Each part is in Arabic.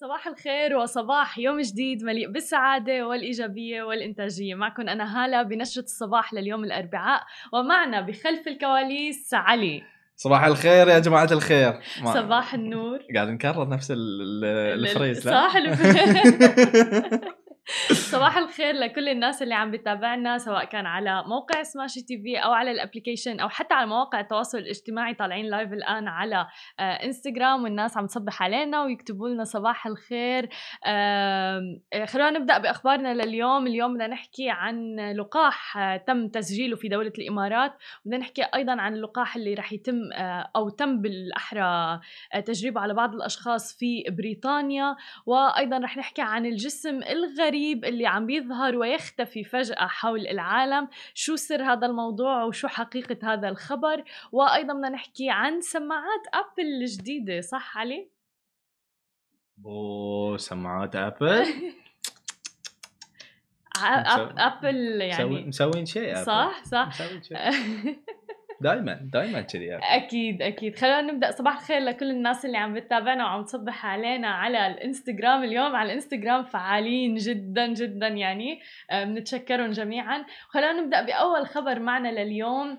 صباح الخير وصباح يوم جديد مليء بالسعادة والإيجابية والإنتاجية. معكم أنا هالة بنشرة الصباح لليوم الأربعاء ومعنا بخلف الكواليس علي. صباح الخير يا جماعة الخير. ما صباح النور. قاعد نكرر نفس ال phrase صح صباح الخير لكل الناس اللي عم بتابعنا سواء كان على موقع سماشي تي في أو على ال application أو حتى على مواقع التواصل الاجتماعي طالعين live الآن على آه، انستغرام والناس عم تصبح علينا ويكتبوا لنا صباح الخير. آه، خلونا نبدأ بأخبارنا لليوم. اليوم بدنا نحكي عن لقاح آه، تم تسجيله في دولة الإمارات. بدنا نحكي أيضا عن اللقاح اللي رح يتم أو تم بالأحرى تجريبه على بعض الأشخاص في بريطانيا. وأيضا رح نحكي عن الجسم الغريب الغريب اللي عم بيظهر ويختفي فجأة حول العالم. شو سر هذا الموضوع وشو حقيقة هذا الخبر؟ وأيضا بدنا نحكي عن سماعات أبل الجديدة صح علي؟ أوه سماعات أبل؟ أبل يعني. مسوين شيء صح صح. مسوين شيء. دائما دائما كذي أكيد أكيد. خلينا نبدأ. صباح الخير لكل الناس اللي عم بتتابعنا وعم تصبح علينا على الإنستغرام. اليوم على الإنستغرام فعالين جدا جدا يعني. آه، بنتشكرهم جميعا. خلينا نبدأ بأول خبر معنا لليوم.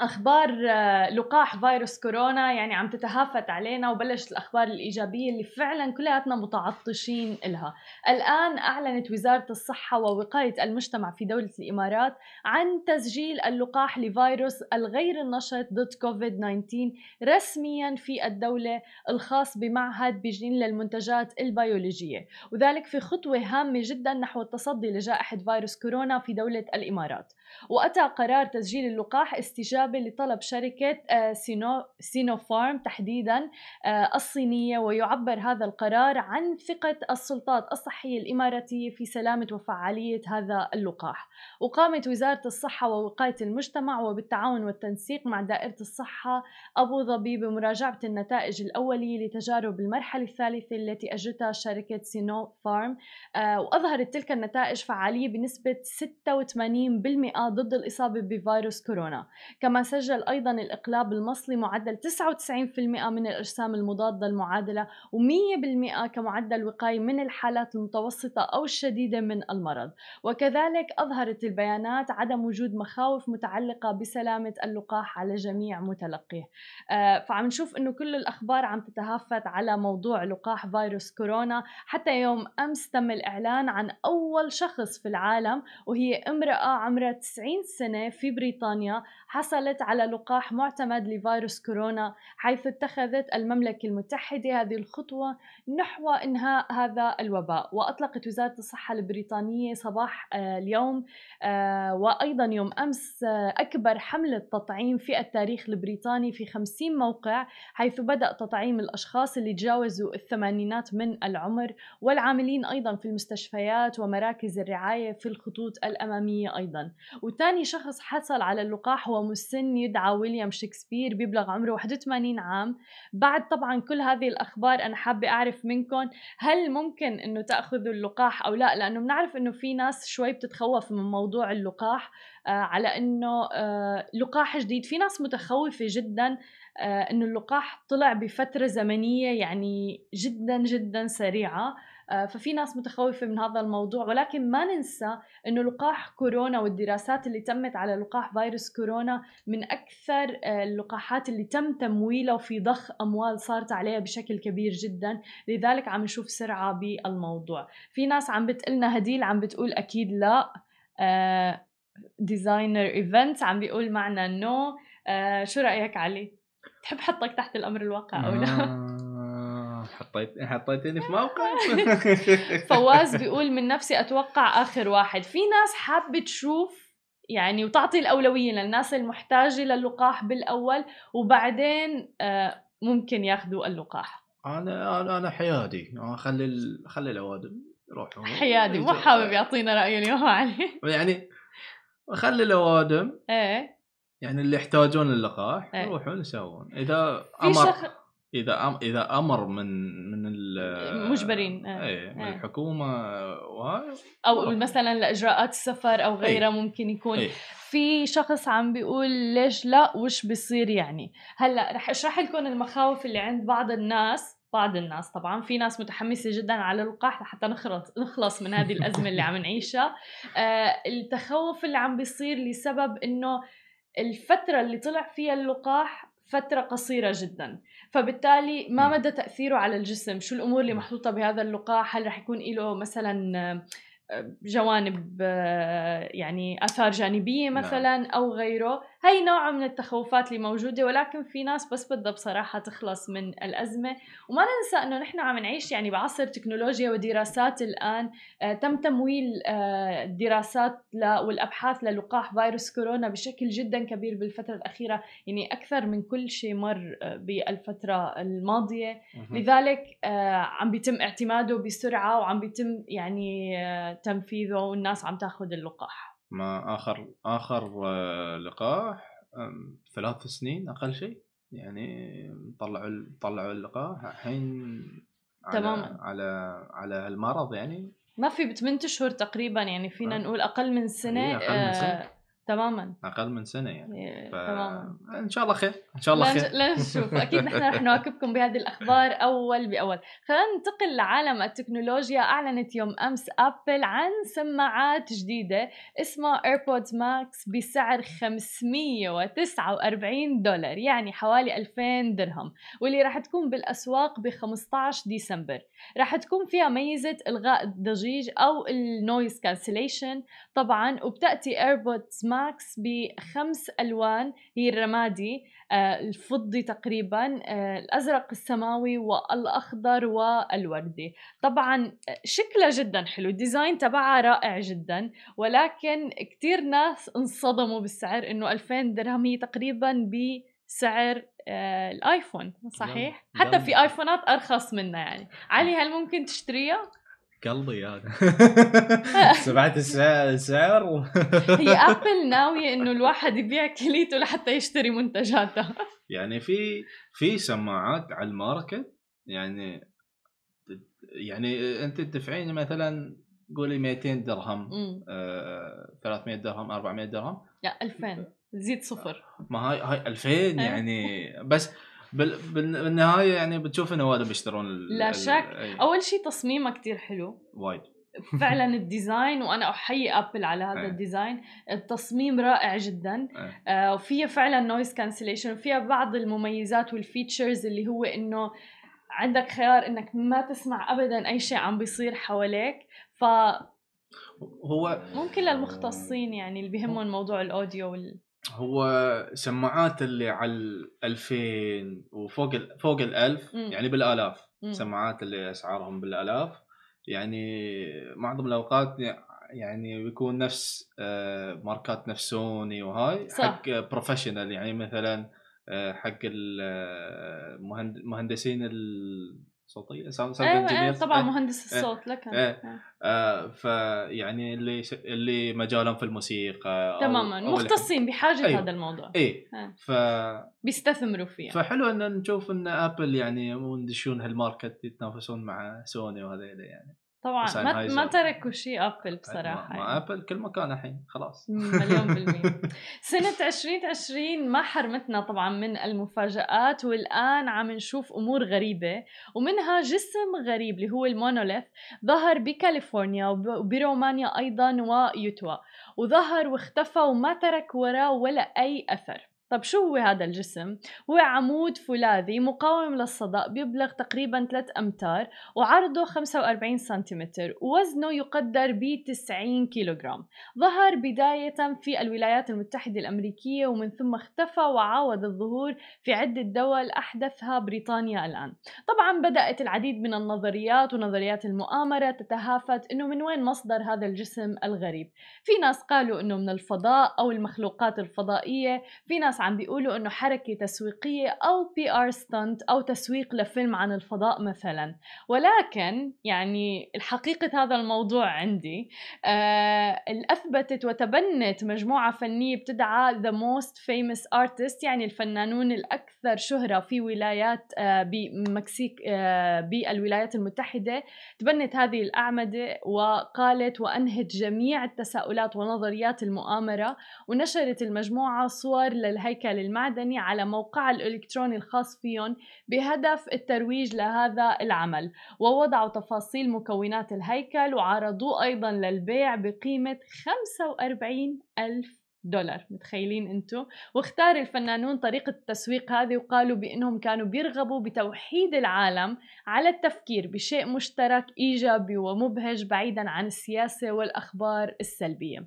أخبار آه، لقاح فيروس كورونا يعني عم تتهافت علينا وبلشت الأخبار الإيجابية اللي فعلا كلياتنا متعطشين لها. الآن أعلنت وزارة الصحة ووقاية المجتمع في دولة الإمارات عن تسجيل اللقاح لفيروس الغير النشط ضد كوفيد 19 رسميا في الدولة الخاص بمعهد بيجين للمنتجات البيولوجية، وذلك في خطوة هامة جدا نحو التصدي لجائحة فيروس كورونا في دولة الإمارات. وأتى قرار تسجيل اللقاح استجابة استجابة لطلب شركة آه، سينو سينوفارم تحديدا آه، الصينية ويعبر هذا القرار عن ثقة السلطات الصحية الإماراتية في سلامة وفعالية هذا اللقاح. وقامت وزارة الصحة ووقاية المجتمع وبالتعاون والتنسيق مع دائرة الصحة أبو ظبي بمراجعة النتائج الأولية لتجارب المرحلة الثالثة التي أجرتها شركة سينو فارم آه، وأظهرت تلك النتائج فعالية بنسبة 86% ضد الإصابة بفيروس كورونا. كما سجل أيضا الإقلاب المصلي معدل 99% من الأجسام المضادة المعادلة و100% كمعدل وقاية من الحالات المتوسطة أو الشديدة من المرض. وكذلك أظهرت البيانات عدم وجود مخاوف متعلقة بسلامة اللقاح على جميع متلقيه. آه، فعم نشوف أنه كل الأخبار عم تتهافت على موضوع لقاح فيروس كورونا. حتى يوم أمس تم الإعلان عن أول شخص في العالم وهي امرأة عمرها 90 سنة في بريطانيا. حصلت حصلت على لقاح معتمد لفيروس كورونا حيث اتخذت المملكة المتحدة هذه الخطوة نحو إنهاء هذا الوباء. وأطلقت وزارة الصحة البريطانية صباح آه، اليوم آه، وأيضا يوم أمس آه، أكبر حملة تطعيم في التاريخ البريطاني في 50 موقع حيث بدأ تطعيم الأشخاص اللي تجاوزوا الثمانينات من العمر والعاملين أيضا في المستشفيات ومراكز الرعاية في الخطوط الأمامية أيضا. وثاني شخص حصل على اللقاح هو مسن سن يدعى ويليام شكسبير بيبلغ عمره 81 عام. بعد طبعا كل هذه الأخبار أنا حابة أعرف منكم هل ممكن أنه تأخذوا اللقاح أو لا؟ لأنه بنعرف أنه في ناس شوي بتتخوف من موضوع اللقاح آه على أنه آه لقاح جديد. في ناس متخوفة جدا آه أنه اللقاح طلع بفترة زمنية يعني جدا جدا سريعة. ففي ناس متخوفة من هذا الموضوع ولكن ما ننسى أنه لقاح كورونا والدراسات اللي تمت على لقاح فيروس كورونا من أكثر آه، اللقاحات اللي تم تمويلها وفي ضخ أموال صارت عليها بشكل كبير جدا. لذلك عم نشوف سرعة بالموضوع. في ناس عم بتقلنا هديل عم بتقول أكيد لا. designer آه، events عم بيقول معنا no شو رأيك علي؟ تحب حطك تحت الأمر الواقع أو لا؟ حطيت حطيتني في موقع فواز بيقول من نفسي أتوقع آخر واحد. في ناس حابة تشوف يعني وتعطي الأولوية للناس المحتاجة للقاح بالأول وبعدين آه، ممكن ياخذوا اللقاح. أنا أنا أنا حيادي. خلي ال... خلي الأوادم يروحوا حيادي مو حابب يعطينا رايه اليوم علي. يعني خلي الأوادم إيه. يعني اللي يحتاجون اللقاح إيه؟ يروحون يسوون. إذا أمر شخ... إذا أم إذا أمر من من المجبرين آه. إيه من آه. الحكومة وهاي أو مثلا لإجراءات السفر أو غيرها إيه. ممكن يكون إيه. في شخص عم بيقول ليش لا وش بصير يعني هلأ رح أشرح لكم المخاوف اللي عند بعض الناس بعض الناس طبعا في ناس متحمسة جدا على اللقاح لحتى نخلص نخلص من هذه الأزمة اللي عم نعيشها آه التخوف اللي عم بيصير لسبب إنه الفترة اللي طلع فيها اللقاح فترة قصيرة جدا. فبالتالي ما مدى تأثيره على الجسم؟ شو الأمور اللي محطوطة بهذا اللقاح؟ هل رح يكون له مثلا جوانب يعني آثار جانبية نعم. مثلا. أو غيره؟ هي نوع من التخوفات اللي موجودة ولكن في ناس بس بدها بصراحة تخلص من الأزمة. وما ننسى إنه نحن عم نعيش يعني بعصر تكنولوجيا ودراسات الآن. آه تم تمويل آه الدراسات والأبحاث للقاح فيروس كورونا بشكل جدا كبير بالفترة الأخيرة. يعني أكثر من كل شيء مر آه، بالفترة الماضية. لذلك آه، عم بيتم اعتماده بسرعة وعم بيتم يعني آه، تنفيذه والناس عم تاخذ اللقاح. ما آخر آخر آه، لقاح ثلاث سنين أقل شيء يعني طلعوا طلعوا اللقاح الحين تماما. على على المرض يعني. ما في بثمان أشهر تقريبا يعني فينا نقول أقل من سنة, أقل من سنة. تماما. أقل من سنة يعني. ف... تماما. إن شاء الله خير إن شاء الله خير. لا نشوف أكيد نحن رح نواكبكم بهذه الأخبار أول بأول. خلينا ننتقل لعالم التكنولوجيا. أعلنت يوم أمس أبل عن سماعات جديدة اسمها AirPods Max بسعر 549 دولار يعني حوالي 2000 درهم واللي رح تكون بالأسواق ب 15 ديسمبر. رح تكون فيها ميزة إلغاء الضجيج أو ال noise cancellation طبعا وبتأتي AirPods Max Max بخمس ألوان هي الرمادي آه، الفضي تقريبا آه، الأزرق السماوي والأخضر والوردي. طبعا آه، شكلها جدا حلو الديزاين تبعها رائع جدا ولكن كتير ناس انصدموا بالسعر إنه 2000 درهم هي تقريبا بسعر الآيفون صحيح؟ حتى في آيفونات أرخص منها يعني. علي هل ممكن تشتريها؟ قلبي هذا سمعت السعر. هي ابل ناوية إنه الواحد يبيع كليته لحتى يشتري منتجاتها يعني في في سماعات على ال market يعني يعني أنت تدفعين مثلا قولي 200 درهم آه 300 درهم 400 درهم. لا 2000 زيد صفر. ما هاي هاي 2000 يعني. بس بالنهاية يعني بتشوف إنه هذا بيشترون لا شك. أول شيء تصميمه كتير حلو. وايد. فعلا ال design وأنا أحيي أبل على هذا الديزاين. التصميم رائع جدا. آه وفيها فعلا noise cancellation وفيها بعض المميزات وال features اللي هو إنه عندك خيار إنك ما تسمع ابدا أي شيء عم بيصير حواليك. ف هو ممكن للمختصين يعني اللي بيهمهم موضوع ال audio وال هو سماعات اللي على ال 2000 وفوق ال فوق ال 1000 يعني بالآلاف م. سماعات اللي أسعارهم بالآلاف يعني معظم الأوقات يعني بيكون نفس آه، ماركات نفس سوني وهاي صح. حق professional يعني مثلا آه، حق المهندسين آه، صوتيه sound أيوة طبعا أه مهندس الصوت لك أه فيعني اللي ش... اللي مجالهم في الموسيقى تماما. مختصين بحاجة أيوة. هذا الموضوع. اي ف بيستثمروا فيه فحلو إن نشوف إن ابل يعني يدشون هال market يتنافسون مع سوني وهذيلا يعني. طبعا ما, ما تركوا شيء ابل بصراحة ما, يعني. ابل كل مكان الحين خلاص. مليون بالمية. سنة 2020 ما حرمتنا طبعا من المفاجآت والآن عم نشوف أمور غريبة ومنها جسم غريب اللي هو المونوليث ظهر بكاليفورنيا وبرومانيا أيضا ويوتا. وظهر واختفى وما ترك وراه ولا أي أثر. طب شو هو هذا الجسم؟ هو عمود فولاذي مقاوم للصدأ بيبلغ تقريبا 3 أمتار وعرضه 45 سنتيمتر ووزنه يقدر ب 90 كيلوغرام. ظهر بداية في الولايات المتحدة الأمريكية ومن ثم اختفى وعاود الظهور في عدة دول أحدثها بريطانيا الآن. طبعا بدأت العديد من النظريات ونظريات المؤامرة تتهافت أنه من وين مصدر هذا الجسم الغريب. في ناس قالوا أنه من الفضاء أو المخلوقات الفضائية في ناس عم بيقولوا إنه حركة تسويقية أو PR stunt أو تسويق لفيلم عن الفضاء مثلا. ولكن يعني الحقيقة هذا الموضوع عندي آه اثبتت وتبنت مجموعة فنية بتدعى The Most Famous Artist يعني الفنانون الأكثر شهرة في ولايات آه بمكسيك آه بالولايات المتحدة. تبنت هذه الأعمدة وقالت وأنهت جميع التساؤلات ونظريات المؤامرة ونشرت المجموعة صور للهيئة الهيكل المعدني على موقع الإلكتروني الخاص فيهم بهدف الترويج لهذا العمل ووضعوا تفاصيل مكونات الهيكل وعرضوه أيضا للبيع بقيمة 45 ألف دولار. متخيلين أنتم؟ واختار الفنانون طريقة التسويق هذه وقالوا بأنهم كانوا بيرغبوا بتوحيد العالم على التفكير بشيء مشترك إيجابي ومبهج بعيدا عن السياسة والأخبار السلبية.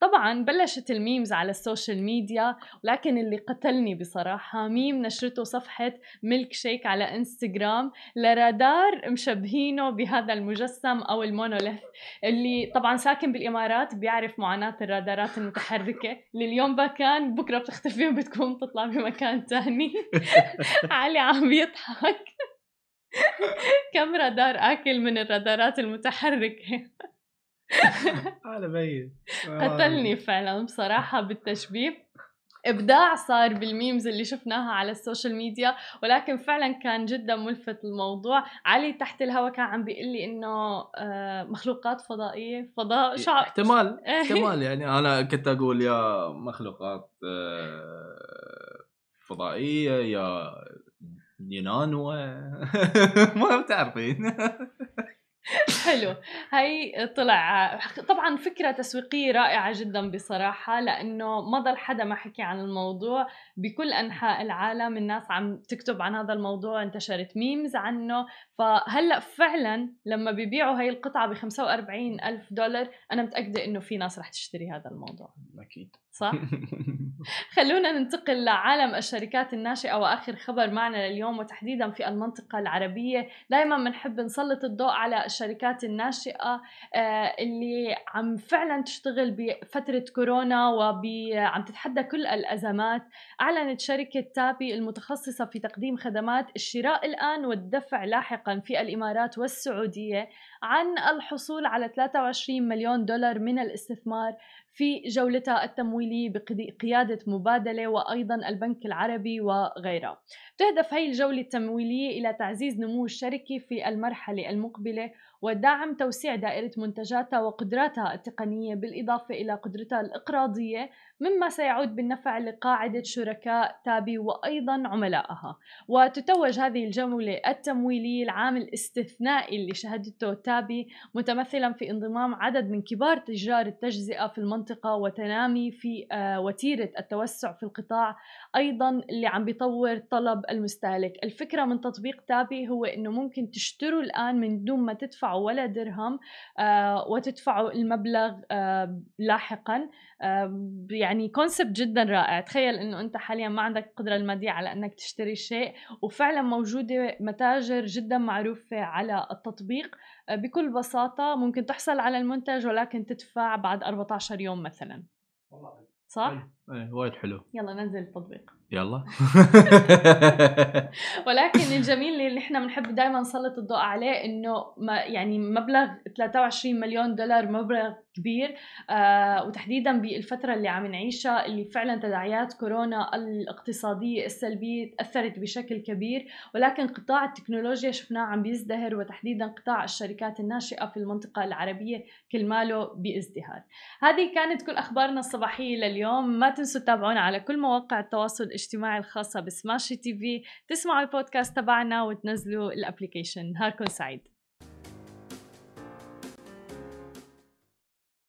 طبعا بلشت ال memes على ال social media ولكن اللي قتلني بصراحة ميم نشرته صفحة ميلك شيك على إنستغرام لرادار مشبهينه بهذا المجسم أو المونوليث اللي طبعا ساكن بالإمارات بيعرف معاناة الرادارات المتحركة. اللي اليوم مكان بكرة بتختفي وبتكون تطلع بمكان تاني. علي عم بيضحك كم رادار آكل من الرادارات المتحركة؟ هذا بين قتلني فعلا بصراحة بالتشبيه. إبداع صار بال memes اللي شفناها على ال social media ولكن فعلا كان جدا ملفت الموضوع. علي تحت الهواء كان عم بيقول لي إنه آه، مخلوقات فضائية فضاء شعب احتمال احتمال يعني. أنا كنت أقول يا مخلوقات آه، فضائية يا ينانوة ما بتعرفين. حلو. هي طلع طبعا فكرة تسويقية رائعة جدا بصراحة لأنه ما ضل حدا ما حكي عن الموضوع. بكل أنحاء العالم الناس عم تكتب عن هذا الموضوع انتشرت ميمز عنه. فهلأ فعلا لما بيبيعوا هي القطعة ب 45 ألف دولار أنا متأكدة إنه في ناس رح تشتري هذا الموضوع. أكيد. صح؟ خلونا ننتقل لعالم الشركات الناشئة وآخر خبر معنا لليوم وتحديدا في المنطقة العربية. دائما بنحب نسلط الضوء على الشركات الناشئة آه، اللي عم فعلا تشتغل بفترة كورونا وعم تتحدى كل الأزمات. أعلنت شركة تابي المتخصصة في تقديم خدمات الشراء الآن والدفع لاحقا في الإمارات والسعودية. عن الحصول على 23 مليون دولار من الاستثمار في جولتها التمويلية بقيادة مبادلة وأيضا البنك العربي وغيرها. تهدف هي الجولة التمويلية إلى تعزيز نمو الشركة في المرحلة المقبلة ودعم توسيع دائرة منتجاتها وقدراتها التقنية بالإضافة إلى قدرتها الإقراضية مما سيعود بالنفع لقاعدة شركاء تابي وأيضا عملائها. وتتوج هذه الجولة التمويلية العام الاستثنائي اللي شهدته تابي متمثلا في انضمام عدد من كبار تجار التجزئة في المنطقة وتنامي في آه، وتيرة التوسع في القطاع. أيضا اللي عم بيطور طلب المستهلك. الفكرة من تطبيق تابي هو أنه ممكن تشتروا الآن من دون ما تدفعوا ولا درهم آه، وتدفعوا المبلغ آه، لاحقا. يعني كونسبت جدا رائع. تخيل إنه أنت حاليا ما عندك القدره المادية على إنك تشتري شيء وفعلا موجودة متاجر جدا معروفة على التطبيق. آه، بكل بساطة ممكن تحصل على المنتج ولكن تدفع بعد 14 يوم مثلا. صح؟ إيه وايد حلو. يلا ننزل التطبيق. يلا. ولكن الجميل اللي إحنا بنحب دائما نسلط الضوء عليه إنه ما يعني مبلغ 23 مليون دولار مبلغ كبير آه وتحديدا بالفترة اللي عم نعيشها اللي فعلا تداعيات كورونا الاقتصادية السلبية تأثرت بشكل كبير. ولكن قطاع التكنولوجيا شفناه عم بيزدهر وتحديدا قطاع الشركات الناشئة في المنطقة العربية كل ماله بازدهار. هذه كانت كل أخبارنا الصباحية لليوم. ما تنسوا تتابعونا على كل مواقع التواصل الاجتماعي الخاصة بسماشي TV تسمعوا البودكاست تبعنا وتنزلوا ال application نهاركم سعيد.